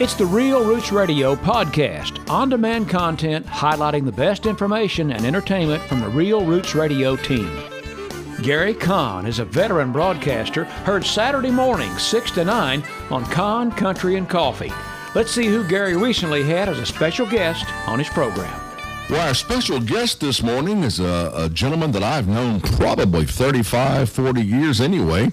It's the Real Roots Radio podcast, on demand content highlighting the best information and entertainment from the Real Roots Radio team. Garry Cohn is a veteran broadcaster, heard Saturday morning, 6 to 9 on Cohn Country and Coffee. Let's see who Garry recently had as a special guest on his program. Well, our special guest this morning is a, a gentleman that I've known probably 35, 40 years anyway.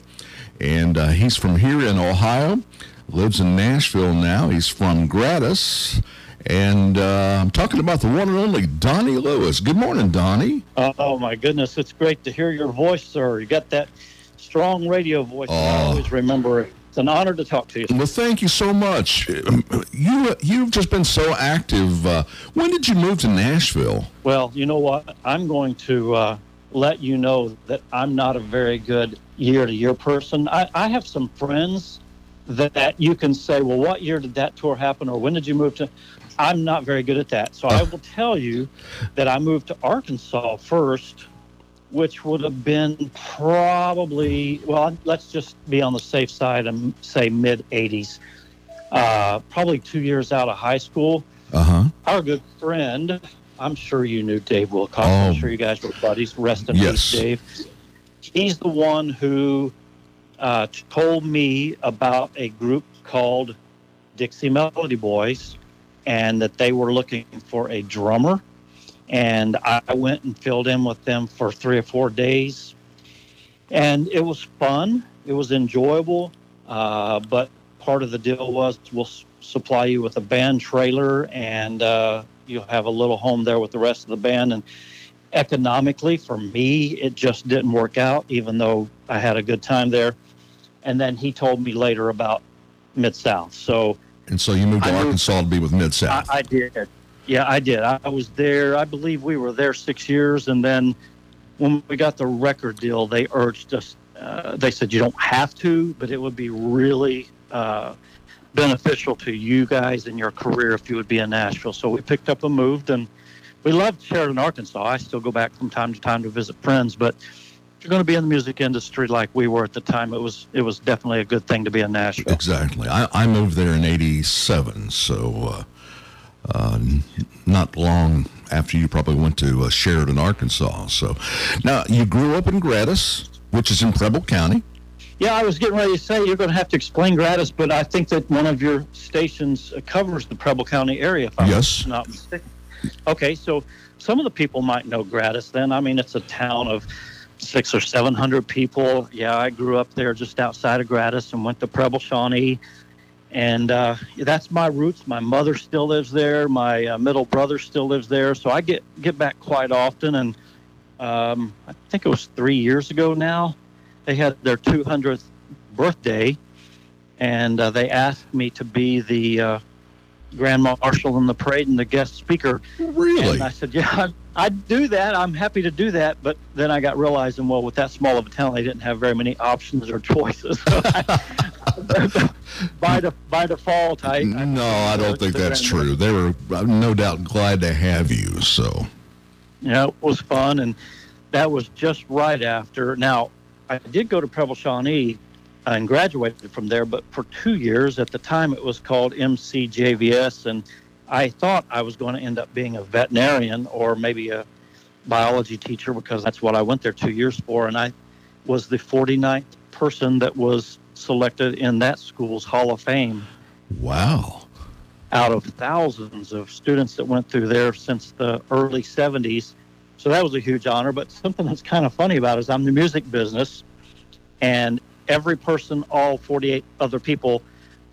And uh, he's from here in Ohio, lives in Nashville now. He's from Gratis. And uh, I'm talking about the one and only Donnie Lewis. Good morning, Donnie. Oh, my goodness. It's great to hear your voice, sir. You got that strong radio voice. I Oh. always remember it. It's an honor to talk to you. Well, thank you so much. You you've just been so active. Uh, when did you move to Nashville? Well, you know what? I'm going to uh, let you know that I'm not a very good year to year person. I, I have some friends that, that you can say, well, what year did that tour happen or when did you move to? I'm not very good at that. So I will tell you that I moved to Arkansas first, which would have been probably, well, let's just be on the safe side and say mid 80s. Uh, probably two years out of high school Uh huh. our good friend, I'm sure you knew Dave Wilcox. Oh. I'm sure you guys were buddies. Rest in Yes. peace, Dave. He's the one who uh, told me about a group called Dixie Melody Boys and that they were looking for a drummer. And I went and filled in with them for three or four days. And it was fun, it was enjoyable. Uh, but part of the deal was we'll supply you with a band trailer and uh, you'll have a little home there with the rest of the band. And economically, for me, it just didn't work out, even though I had a good time there. And then he told me later about Mid South. So And so you moved to I moved- Arkansas to be with Mid South. I did. Yeah, I did. I, I was there. I believe we were there six years. And then when we got the record deal, they urged us. Uh, they said you don't have to, but it would be really uh, beneficial to you guys in your career if you would be in Nashville. So we picked up and moved, and we loved Sheridan, Arkansas. I still go back from time to time to visit friends, but if you're going to be in the music industry like we were at the time, it was it was definitely a good thing to be in Nashville. Exactly. I, I moved there in '87, so uh, uh, not long after you probably went to uh, Sheridan, Arkansas. So now you grew up in Gratis, which is in Preble County. Yeah, I was getting ready to say you're going to have to explain Gratis, but I think that one of your stations uh, covers the Preble County area. If I'm Yes. not mistaken. Okay, so some of the people might know Gratis. Then I mean, it's a town of six or seven hundred people. Yeah, I grew up there just outside of Gratis and went to Preble Shawnee, and uh, that's my roots. My mother still lives there. My uh, middle brother still lives there. So I get get back quite often, and um, I think it was three years ago now they had their 200th birthday, and uh, they asked me to be the uh, grand marshal in the parade and the guest speaker. Really? And I said, "Yeah, I'd do that. I'm happy to do that." But then I got realizing, well, with that small of a town, they didn't have very many options or choices. So I- by the by default, I, I no, I don't think that's true. They were no doubt glad to have you. So Yeah, it was fun, and that was just right after. Now, I did go to Preble Shawnee and graduated from there, but for two years at the time it was called MCJVS, and I thought I was going to end up being a veterinarian or maybe a biology teacher because that's what I went there two years for, and I was the 49th person that was selected in that school's Hall of Fame wow. out of thousands of students that went through there since the early 70s. So that was a huge honor. But something that's kind of funny about it is I'm in the music business, and every person, all 48 other people,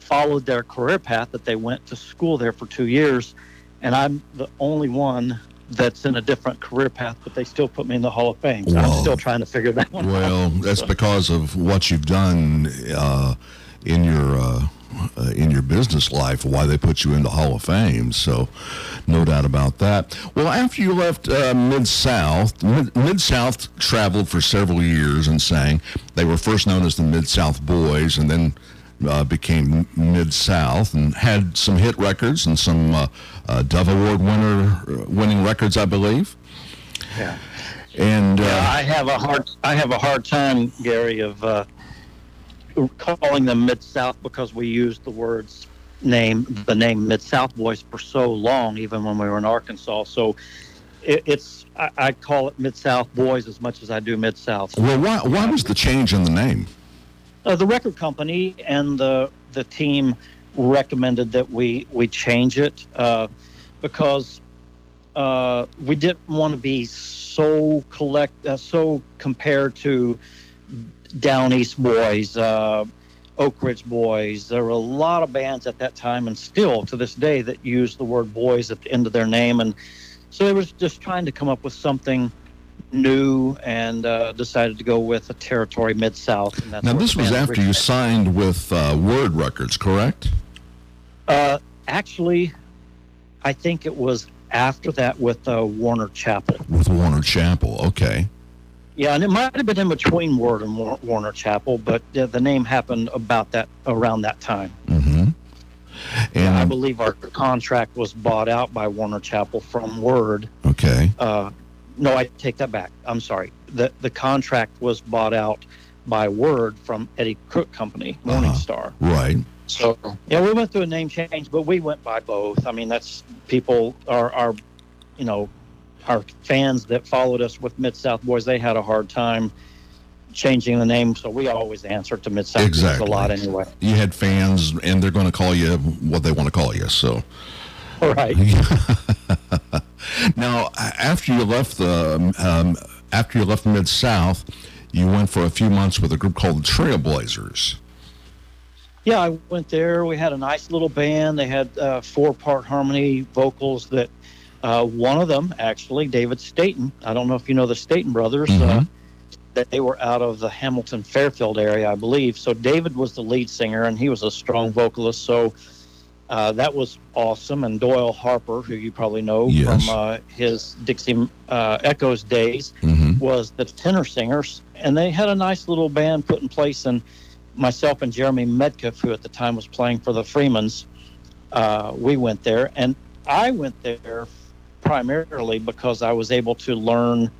followed their career path that they went to school there for two years. And I'm the only one that's in a different career path, but they still put me in the Hall of Fame. So Wow. I'm still trying to figure that one out. Well, that's because of what you've done uh, in your uh, uh, in your business life. Why they put you in the Hall of Fame. So, no doubt about that. Well, after you left uh, Mid South, Mid South traveled for several years and sang. They were first known as the Mid South Boys, and then. Uh, became Mid South and had some hit records and some uh, uh, Dove Award winner winning records, I believe. Yeah. And uh, Yeah, I have a hard I have a hard time, Garry, of uh, calling them mid south because we used the words name the name Mid South Boys for so long, even when we were in Arkansas. So it, it's I, I call it Mid South Boys as much as I do Mid South. Well, why why was the change in the name? Uh, the record company and the the team recommended that we we change it uh, because uh, we didn't want to be so collect uh, so compared to Down East Boys, uh, Oak Ridge Boys. There were a lot of bands at that time, and still to this day, that use the word boys at the end of their name, and so they was just trying to come up with something new and uh, decided to go with a territory mid south. Now, this was after you signed with uh, Word Records, correct? Uh, actually, I think it was after that with uh, Warner Chappell. With Warner Chappell, okay. Yeah, and it might have been in between Word and Warner Chappell, but uh, the name happened about that around that time. Mm-hmm. And I believe our contract was bought out by Warner Chappell from Word. Okay. Uh, no, I take that back. I'm sorry. The the contract was bought out by Word from Eddie Crook Company, Morning uh-huh. Star. Right. So yeah, we went through a name change, but we went by both. I mean, that's people are are, you know, our fans that followed us with Mid South Boys. They had a hard time changing the name, so we always answer to Mid South exactly. Boys a lot anyway. You had fans, and they're going to call you what they want to call you. So. Right. now, after you left the um, after you left Mid South, you went for a few months with a group called the Trailblazers. Yeah, I went there. We had a nice little band. They had uh, four-part harmony vocals. That uh, one of them, actually, David Staten. I don't know if you know the Staten brothers. Uh, mm-hmm. Uh, that they were out of the Hamilton Fairfield area, I believe. So David was the lead singer, and he was a strong vocalist. So uh, that was awesome. And Doyle Harper, who you probably know yes. from uh, his Dixie uh, Echoes days, mm-hmm. was the tenor singers. And they had a nice little band put in place. And myself and Jeremy Medcalf, who at the time was playing for the Freemans, uh, we went there. And I went there primarily because I was able to learn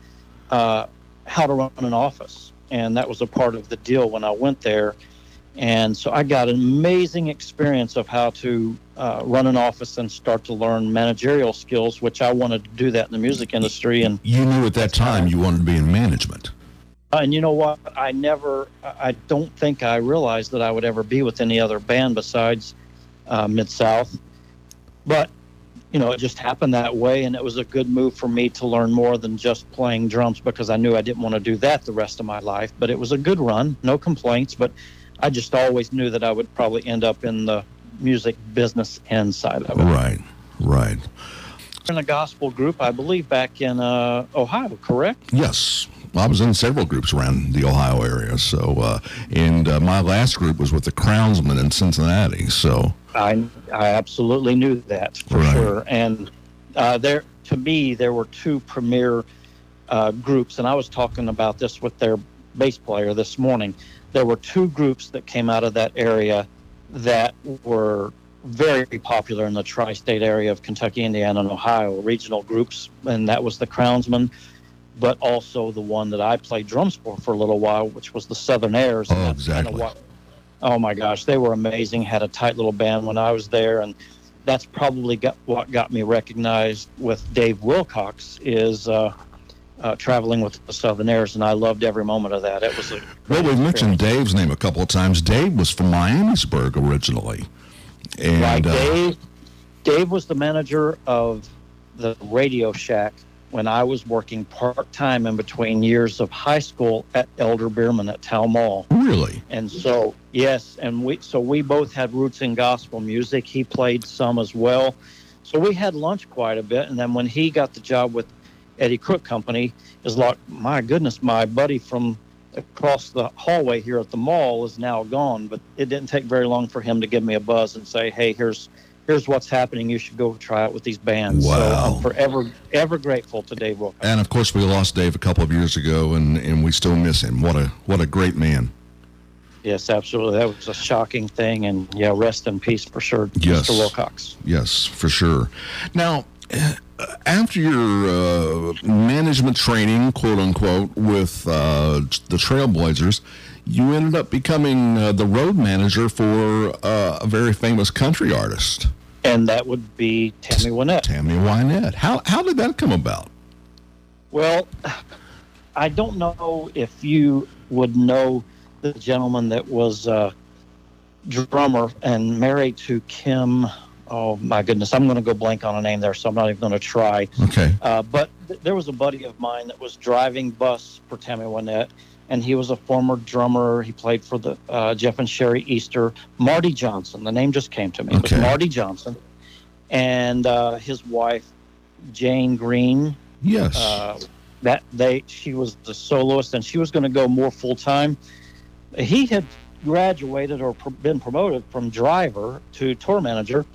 uh, how to run an office. And that was a part of the deal when I went there. And so I got an amazing experience of how to uh, run an office and start to learn managerial skills, which I wanted to do that in the music industry. And you knew at that time you wanted to be in management. Uh, and you know what? I never, I don't think I realized that I would ever be with any other band besides uh, Mid South. But, you know, it just happened that way. And it was a good move for me to learn more than just playing drums because I knew I didn't want to do that the rest of my life. But it was a good run, no complaints. But I just always knew that I would probably end up in the music business end side of it. Right, right. In a gospel group, I believe, back in uh, Ohio, correct? Yes. I was in several groups around the Ohio area. So, uh, and uh, my last group was with the Crownsmen in Cincinnati. So, I I absolutely knew that for right. sure. And uh, there, to me, there were two premier uh, groups, and I was talking about this with their bass player this morning. There were two groups that came out of that area that were very popular in the tri-state area of Kentucky, Indiana, and Ohio. Regional groups, and that was the Crownsmen but also the one that I played drums for for a little while, which was the Southernairs. Oh, exactly. What, oh my gosh, they were amazing. Had a tight little band when I was there, and that's probably got what got me recognized with Dave Wilcox is uh, uh, traveling with the Southernairs, and I loved every moment of that. It was a well. We've mentioned Dave's name a couple of times. Dave was from Miamisburg originally, and right, uh, Dave. Dave was the manager of the Radio Shack when I was working part time in between years of high school at Elder Beerman at Town Mall. Really? And so, yes, and we so we both had roots in gospel music. He played some as well. So we had lunch quite a bit. And then when he got the job with Eddie Crook Company, is like, my goodness, my buddy from across the hallway here at the mall is now gone. But it didn't take very long for him to give me a buzz and say, hey, here's here's what's happening. You should go try it with these bands. Wow. So I'm forever, ever grateful to Dave Wilcox. And of course, we lost Dave a couple of years ago, and, and we still miss him. What a what a great man. Yes, absolutely. That was a shocking thing, and yeah, rest in peace for sure, yes. Mr. Wilcox. Yes, for sure. Now, after your uh, management training, quote unquote, with uh, the Trailblazers, you ended up becoming uh, the road manager for uh, a very famous country artist. And that would be Tammy Wynette. Tammy Wynette. How, how did that come about? Well, I don't know if you would know the gentleman that was a drummer and married to Kim. Oh my goodness, I'm going to go blank on a name there, so I'm not even going to try. Okay. Uh, but th- there was a buddy of mine that was driving bus for Tammy Wynette, and he was a former drummer. He played for the uh, Jeff and Sheri Easter. Marty Johnson, the name just came to me. It Okay. was Marty Johnson, and uh, his wife Jane Green Yes. uh, that they she was the soloist and she was going to go more full time. He had graduated or pr- been promoted from driver to tour manager.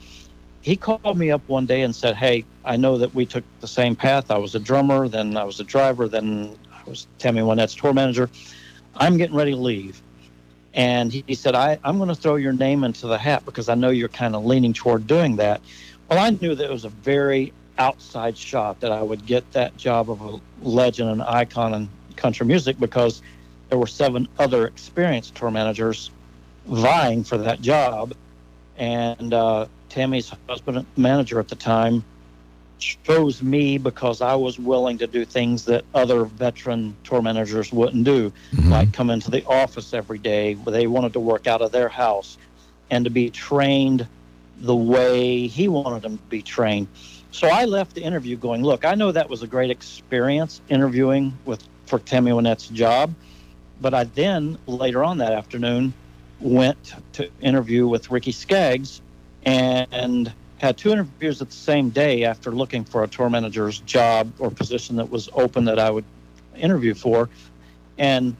He called me up one day and said, "Hey, I know that we took the same path. I was a drummer, then I was a driver, then I was Tammy Wynette's tour manager. I'm getting ready to leave." And he, he said, I, I'm going to throw your name into the hat because I know you're kind of leaning toward doing that. Well, I knew that it was a very outside shot that I would get that job of a legend and icon in country music because there were seven other experienced tour managers vying for that job. And uh, Tammy's husband manager at the time chose me because I was willing to do things that other veteran tour managers wouldn't do Mhm. like come into the office every day where they wanted to work out of their house and to be trained the way he wanted them to be trained. So I left the interview going, look, I know that was a great experience interviewing with for Tammy Wynette's job, but I then later on that afternoon went to interview with Ricky Skaggs and had two interviews at the same day after looking for a tour manager's job or position that was open that I would interview for. And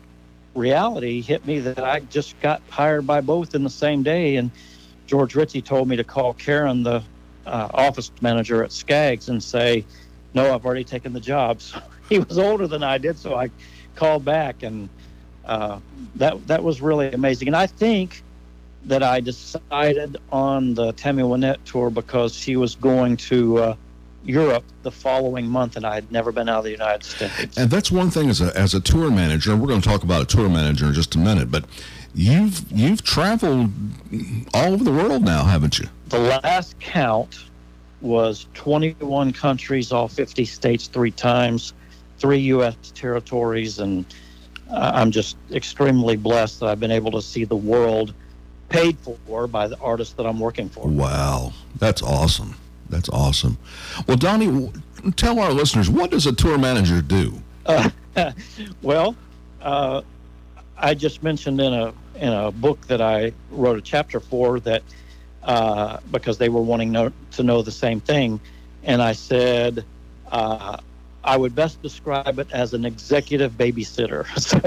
reality hit me that I just got hired by both in the same day. And George Richey told me to call Karen, the uh, office manager at Skaggs, and say, "No, I've already taken the job." So he was older than I did, so I called back, and uh, that that was really amazing. And I think that I decided on the Tammy Wynette tour because she was going to uh, Europe the following month, and I had never been out of the United States. And that's one thing as a as a tour manager. We're going to talk about a tour manager in just a minute, but you've you've traveled all over the world now, haven't you? the last count was 21 countries, all 50 states, three times, three U.S. territories, and I'm just extremely blessed that I've been able to see the world paid for by the artists that I'm working for. Wow, that's awesome. That's awesome. Well, Donnie, tell our listeners what does a tour manager do? Uh, well, uh, I just mentioned in a in a book that I wrote a chapter for that uh, because they were wanting know, to know the same thing, and I said uh, I would best describe it as an executive babysitter. So,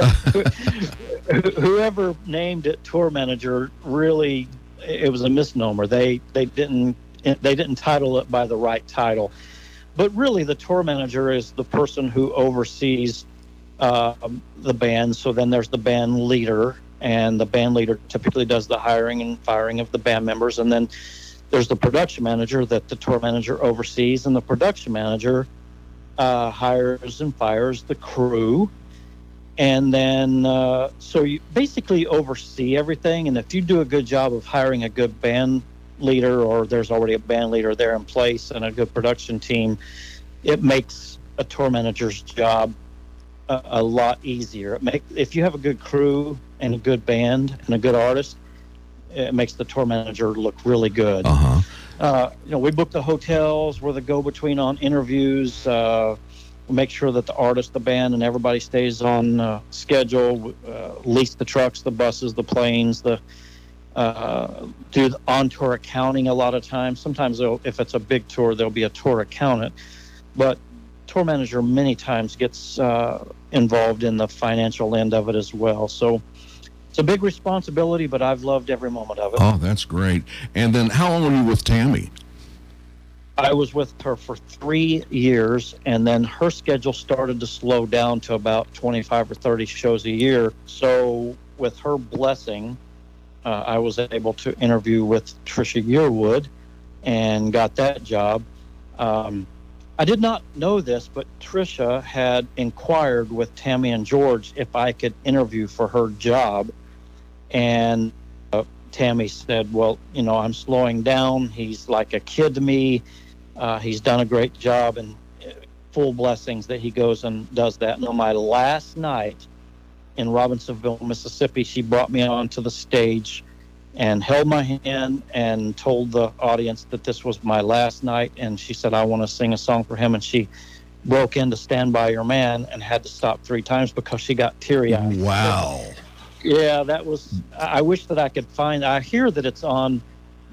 whoever named it tour manager really it was a misnomer. They they didn't they didn't title it by the right title. But really, the tour manager is the person who oversees uh, the band. So then there's the band leader, and the band leader typically does the hiring and firing of the band members. And then there's the production manager that the tour manager oversees, and the production manager uh, hires and fires the crew. And then, uh, so you basically oversee everything. And if you do a good job of hiring a good band leader, or there's already a band leader there in place and a good production team, it makes a tour manager's job a, a lot easier. It make if you have a good crew and a good band and a good artist, it makes the tour manager look really good. Uh huh. Uh, you know, we book the hotels. We're the go-between on interviews. Uh, make sure that the artist, the band, and everybody stays on uh, schedule. Uh, lease the trucks, the buses, the planes, the uh, do the on-tour accounting a lot of times. Sometimes, if it's a big tour, there'll be a tour accountant, but tour manager many times gets uh, involved in the financial end of it as well. So it's a big responsibility, but I've loved every moment of it. Oh, that's great. And then, how long were you with Tammy? I was with her for three years, and then her schedule started to slow down to about 25 or 30 shows a year. So, with her blessing, uh, I was able to interview with Trisha Yearwood and got that job. Um, I did not know this, but Trisha had inquired with Tammy and George if I could interview for her job. And uh, Tammy said, Well, you know, I'm slowing down. He's like a kid to me. Uh, he's done a great job and uh, full blessings that he goes and does that. And on my last night in Robinsonville, Mississippi, she brought me onto the stage and held my hand and told the audience that this was my last night. And she said, I want to sing a song for him. And she broke into Stand By Your Man and had to stop three times because she got teary eyed. Wow. Yeah, that was, I wish that I could find, I hear that it's on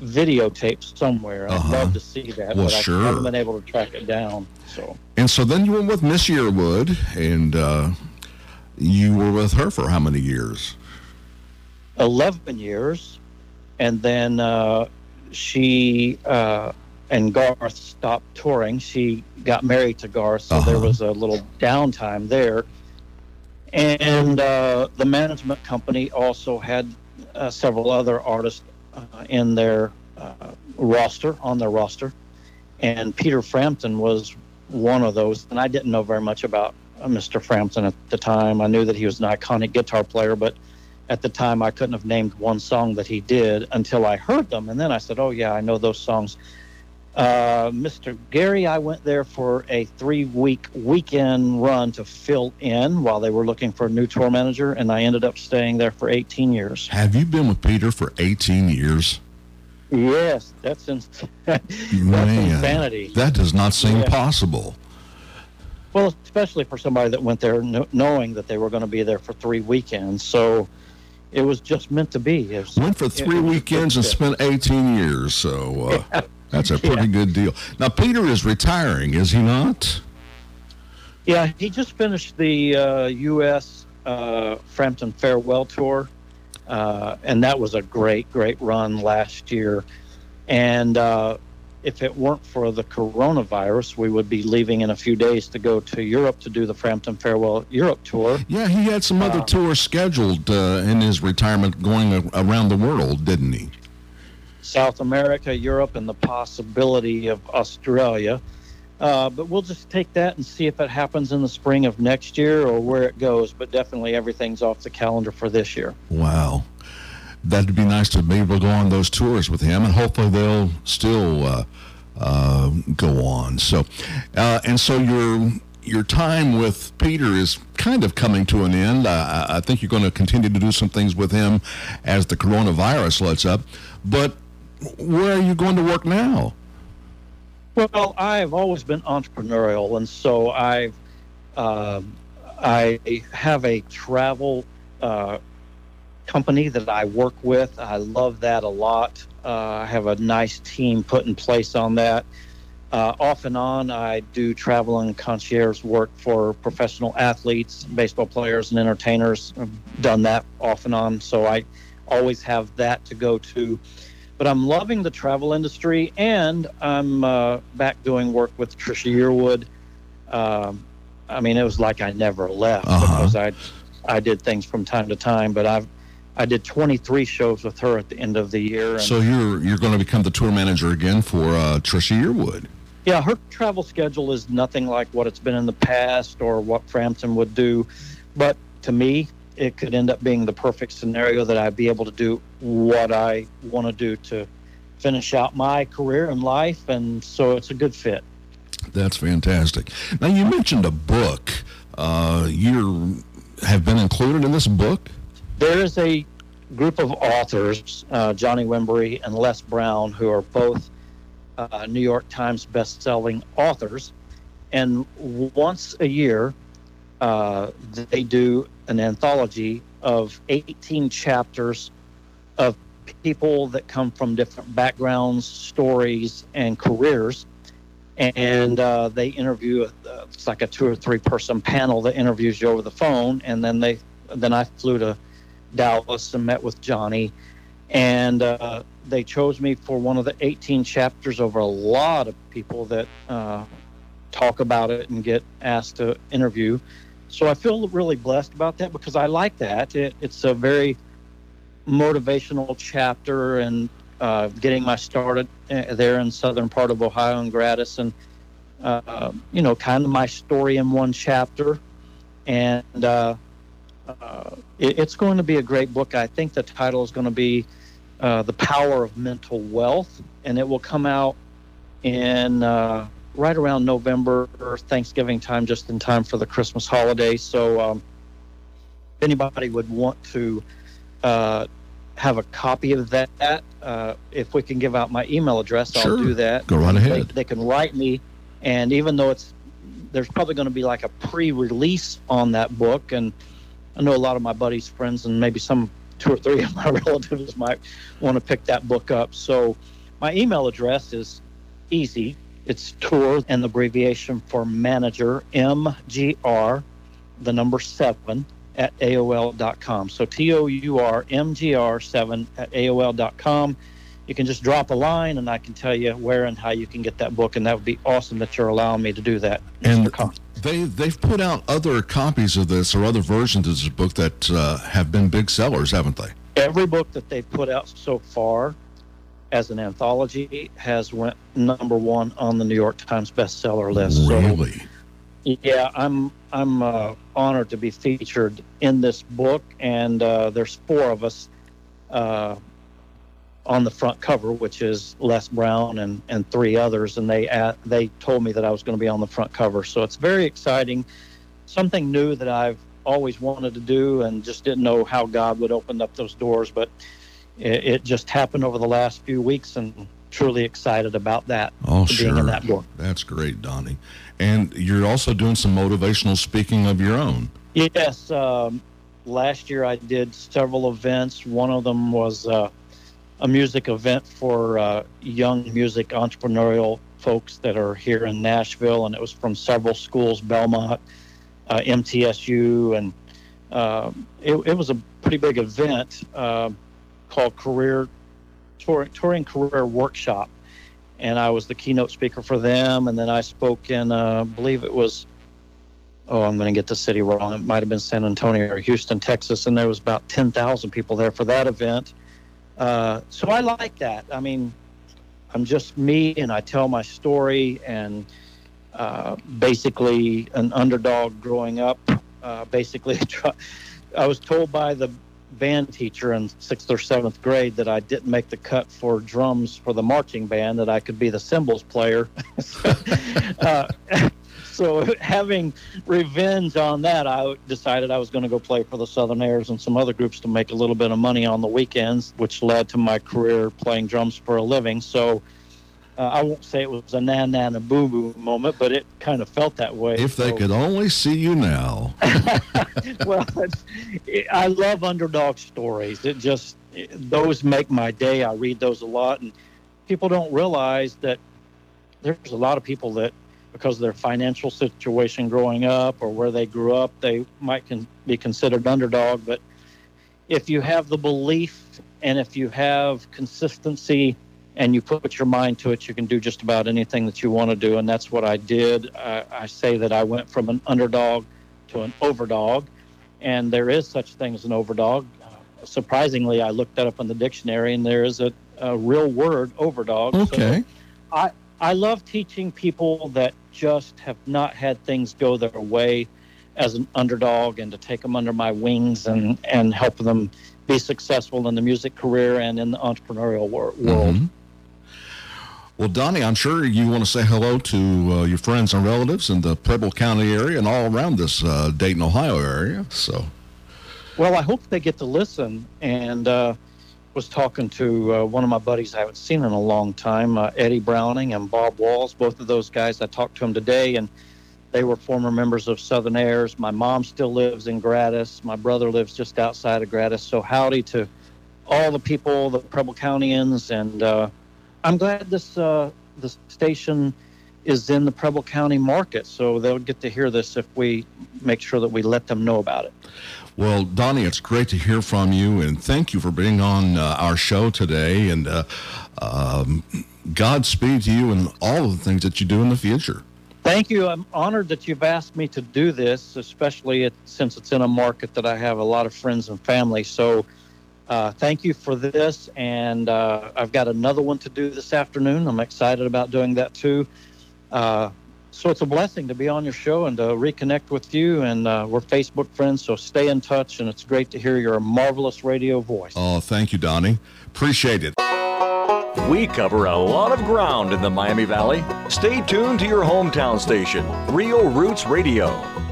videotape somewhere. I'd Uh-huh. love to see that, Well, but I sure. haven't been able to track it down. So, And so then you went with Miss Yearwood, and uh, you were with her for how many years? 11 years. And then uh, she uh, and Garth stopped touring. She got married to Garth, so there Uh-huh. was a little downtime there. And uh, the management company also had uh, several other artists uh, in their uh, roster, on their roster. And Peter Frampton was one of those. And I didn't know very much about uh, Mr. Frampton at the time. I knew that he was an iconic guitar player, but at the time I couldn't have named one song that he did until I heard them. And then I said, oh, yeah, I know those songs. Uh, Mr. Garry, I went there for a three week weekend run to fill in while they were looking for a new tour manager, and I ended up staying there for 18 years. Have you been with Peter for 18 years? Yes, that's, that's Man, insanity. that does not seem Yeah. possible. Well, especially for somebody that went there kn- knowing that they were going to be there for three weekends. So it was just meant to be. It was- Went for three a weekends good and spent 18 years, so uh, that's a pretty good deal. Now, Peter is retiring, is he not? Yeah, he just finished the uh, U.S. Uh, Frampton Farewell Tour, uh, and that was a great, great run last year. And uh, if it weren't for the coronavirus, we would be leaving in a few days to go to Europe to do the Frampton Farewell Europe Tour. Yeah, he had some other Uh, tours scheduled uh, in his retirement going around the world, didn't he? South America, Europe, and the possibility of Australia. Uh, but we'll just take that and see if it happens in the spring of next year or where it goes. But definitely everything's off the calendar for this year. Wow. That'd be nice to be able to go on those tours with him, and hopefully they'll still uh, uh, go on. So, uh, and so your your time with Peter is kind of coming to an end. I, I- I think you're going to continue to do some things with him as the coronavirus lets up. But where are you going to work now? Well, I've always been entrepreneurial, and so I've um I have a travel uh, company that I work with. I love that a lot. Uh, I have a nice team put in place on that. Uh, off and on, I do travel and concierge work for professional athletes, baseball players, and entertainers. I've done that off and on, so I always have that to go to but I'm loving the travel industry, and I'm uh, back doing work with Trisha Yearwood. Um, I mean, it was like I never left Uh-huh. because I, I did things from time to time. But I've, I did 23 shows with her at the end of the year. And So you're you're going to become the tour manager again for uh, Trisha Yearwood. yeah, her travel schedule is nothing like what it's been in the past or what Frampton would do. But to me, it could end up being the perfect scenario that I'd be able to do what I want to do to finish out my career and life. And so it's a good fit. That's fantastic. Now you mentioned a book. Uh, you have been included in this book. There is a group of authors, uh, Johnny Wimbrey and Les Brown, who are both uh, New York Times best-selling authors, and once a year uh, they do an anthology of 18 chapters of people that come from different backgrounds, stories, and careers. And uh, they interview, uh, it's like a two or three person panel that interviews you over the phone. And then they, then I flew to Dallas and met with Johnny. And uh, they chose me for one of the 18 chapters over a lot of people that uh, talk about it and get asked to interview. So I feel really blessed about that because I like that. It, it's a very motivational chapter and uh, getting my started uh, there in southern part of Ohio and Gratis. And uh, you know, kind of my story in one chapter. And uh, uh, it, it's going to be a great book. I think the title is going to be uh, The Power of Mental Wealth, and it will come out in right around November or Thanksgiving time, just in time for the Christmas holiday. So, um, if anybody would want to uh, have a copy of that, uh, if we can give out my email address, Sure. I'll do that. Go right They, ahead. they can write me, and even though it's there's probably going to be like a pre-release on that book, and I know a lot of my buddies, friends, and maybe some two or three of my relatives might want to pick that book up. So, my email address is easy. It's tour and the abbreviation for manager MGR, the number seven at AOL.com. So T O U R M G R seven at AOL.com. You can just drop a line and I can tell you where and how you can get that book. And that would be awesome that you're allowing me to do that. And they they've put out other copies of this or other versions of this book that uh, have been big sellers, haven't they? every book that they've put out so far as an anthology has went number one on the New York Times bestseller list. So Really? Yeah, I'm I'm uh, honored to be featured in this book, and uh, there's four of us uh, on the front cover, which is Les Brown and, and three others, and they they told me that I was going to be on the front cover, so it's very exciting, something new that I've always wanted to do, and just didn't know how God would open up those doors, but it, it just happened over the last few weeks, and truly excited about that Oh, sure. that. That's great, Donnie. And you're also doing some motivational speaking of your own. Yes, um, last year I did several events. One of them was uh, a music event for uh, young music entrepreneurial folks that are here in Nashville, and it was from several schools, Belmont, uh, MTSU, and um it, it was a pretty big event uh, called Career Touring, Touring Career Workshop. And I was the keynote speaker for them, and then I spoke in, uh, believe it was oh, I'm going to get the city wrong. It might have been San Antonio or Houston, Texas, and there was about 10,000 people there for that event. Uh, so I like that. I mean, I'm just me, and I tell my story, and uh, basically an underdog growing up. Uh, basically, I was told by the band teacher in sixth or seventh grade that I didn't make the cut for drums for the marching band, that I could be the cymbals player. uh, so having revenge on that, I decided I was going to go play for the Southern Airs and some other groups to make a little bit of money on the weekends, which led to my career playing drums for a living. So uh, I won't say it was a nan nan and boo boo moment, but it kind of felt that way. If they So- could only see you now. well, it's, it, I love underdog stories. It just it, those make my day. I read those a lot, and people don't realize that there's a lot of people that because of their financial situation growing up or where they grew up, they might can be considered underdog. But if you have the belief and if you have consistency and you put your mind to it, you can do just about anything that you want to do. And that's what I did. I, I say that I went from an underdog to an overdog, and there is such thing as an overdog. Uh, surprisingly, I looked that up in the dictionary, and there is a, a real word, overdog. So Okay. I love teaching people that just have not had things go their way as an underdog, and to take them under my wings and and help them be successful in the music career and in the entrepreneurial wor- world. Mhm. Well, Donnie, I'm sure you want to say hello to uh, your friends and relatives in the Preble County area and all around this uh, Dayton, Ohio area. So, Well, I hope they get to listen. And uh, was talking to uh, one of my buddies I haven't seen in a long time, uh, Eddie Browning and Bob Walls. Both of those guys, I talked to them today, and they were former members of Southern Airs. My mom still lives in Gratis. My brother lives just outside of Gratis. So howdy to all the people, the Preble Countyans, and uh, I'm glad this uh, the station is in the Preble County market, so they'll get to hear this if we make sure that we let them know about it. well, Donnie, it's great to hear from you, and thank you for being on uh, our show today. And uh, um, Godspeed to you and all of the things that you do in the future. Thank you. I'm honored that you've asked me to do this, especially it, since it's in a market that I have a lot of friends and family. So, uh, thank you for this. And uh, I've got another one to do this afternoon. I'm excited about doing that too. Uh, so it's a blessing to be on your show and to reconnect with you. And uh, we're Facebook friends, so stay in touch. And it's great to hear your marvelous radio voice. Oh, thank you, Donnie. Appreciate it. We cover a lot of ground in the Miami Valley. Stay tuned to your hometown station, Real Roots Radio.